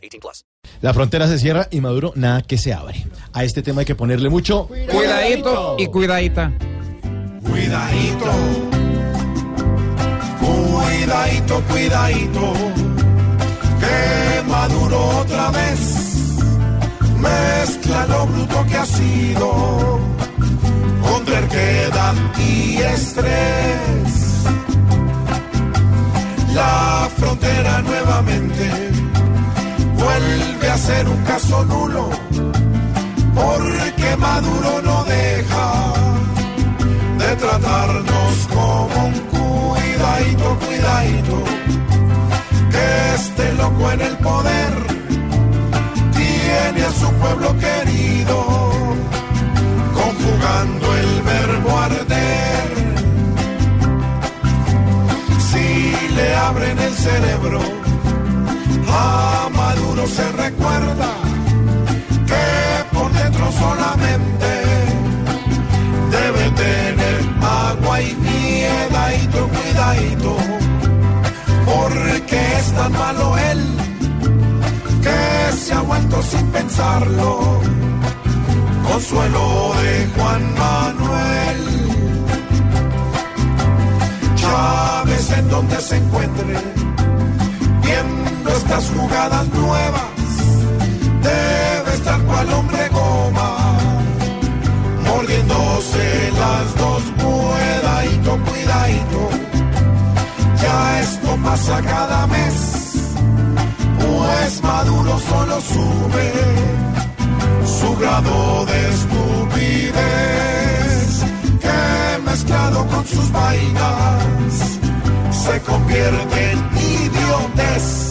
18 plus. La frontera se cierra y Maduro nada que se abre. A este tema hay que ponerle mucho Cuidadito y cuidadita. Cuidadito, cuidadito, cuidadito, que Maduro otra vez mezcla lo bruto que ha sido con terquedad y estrés. La frontera nuevamente vuelve a ser un caso nulo porque Maduro no deja de tratarnos como un cuidadito, cuidadito, que este loco en el poder tiene a su pueblo querido, conjugando el verbo arder. Si le abren el cerebro, miedadito, cuidadito, porque es tan malo él que se ha vuelto sin pensarlo. Consuelo de Juan Manuel. Chávez en donde se encuentre, viendo estas jugadas nuevas, debe estar cual hombre goma, mordiéndose las dos, pasa cada mes pues Maduro solo sube su grado de estupidez, que mezclado con sus vainas se convierte en idiotez.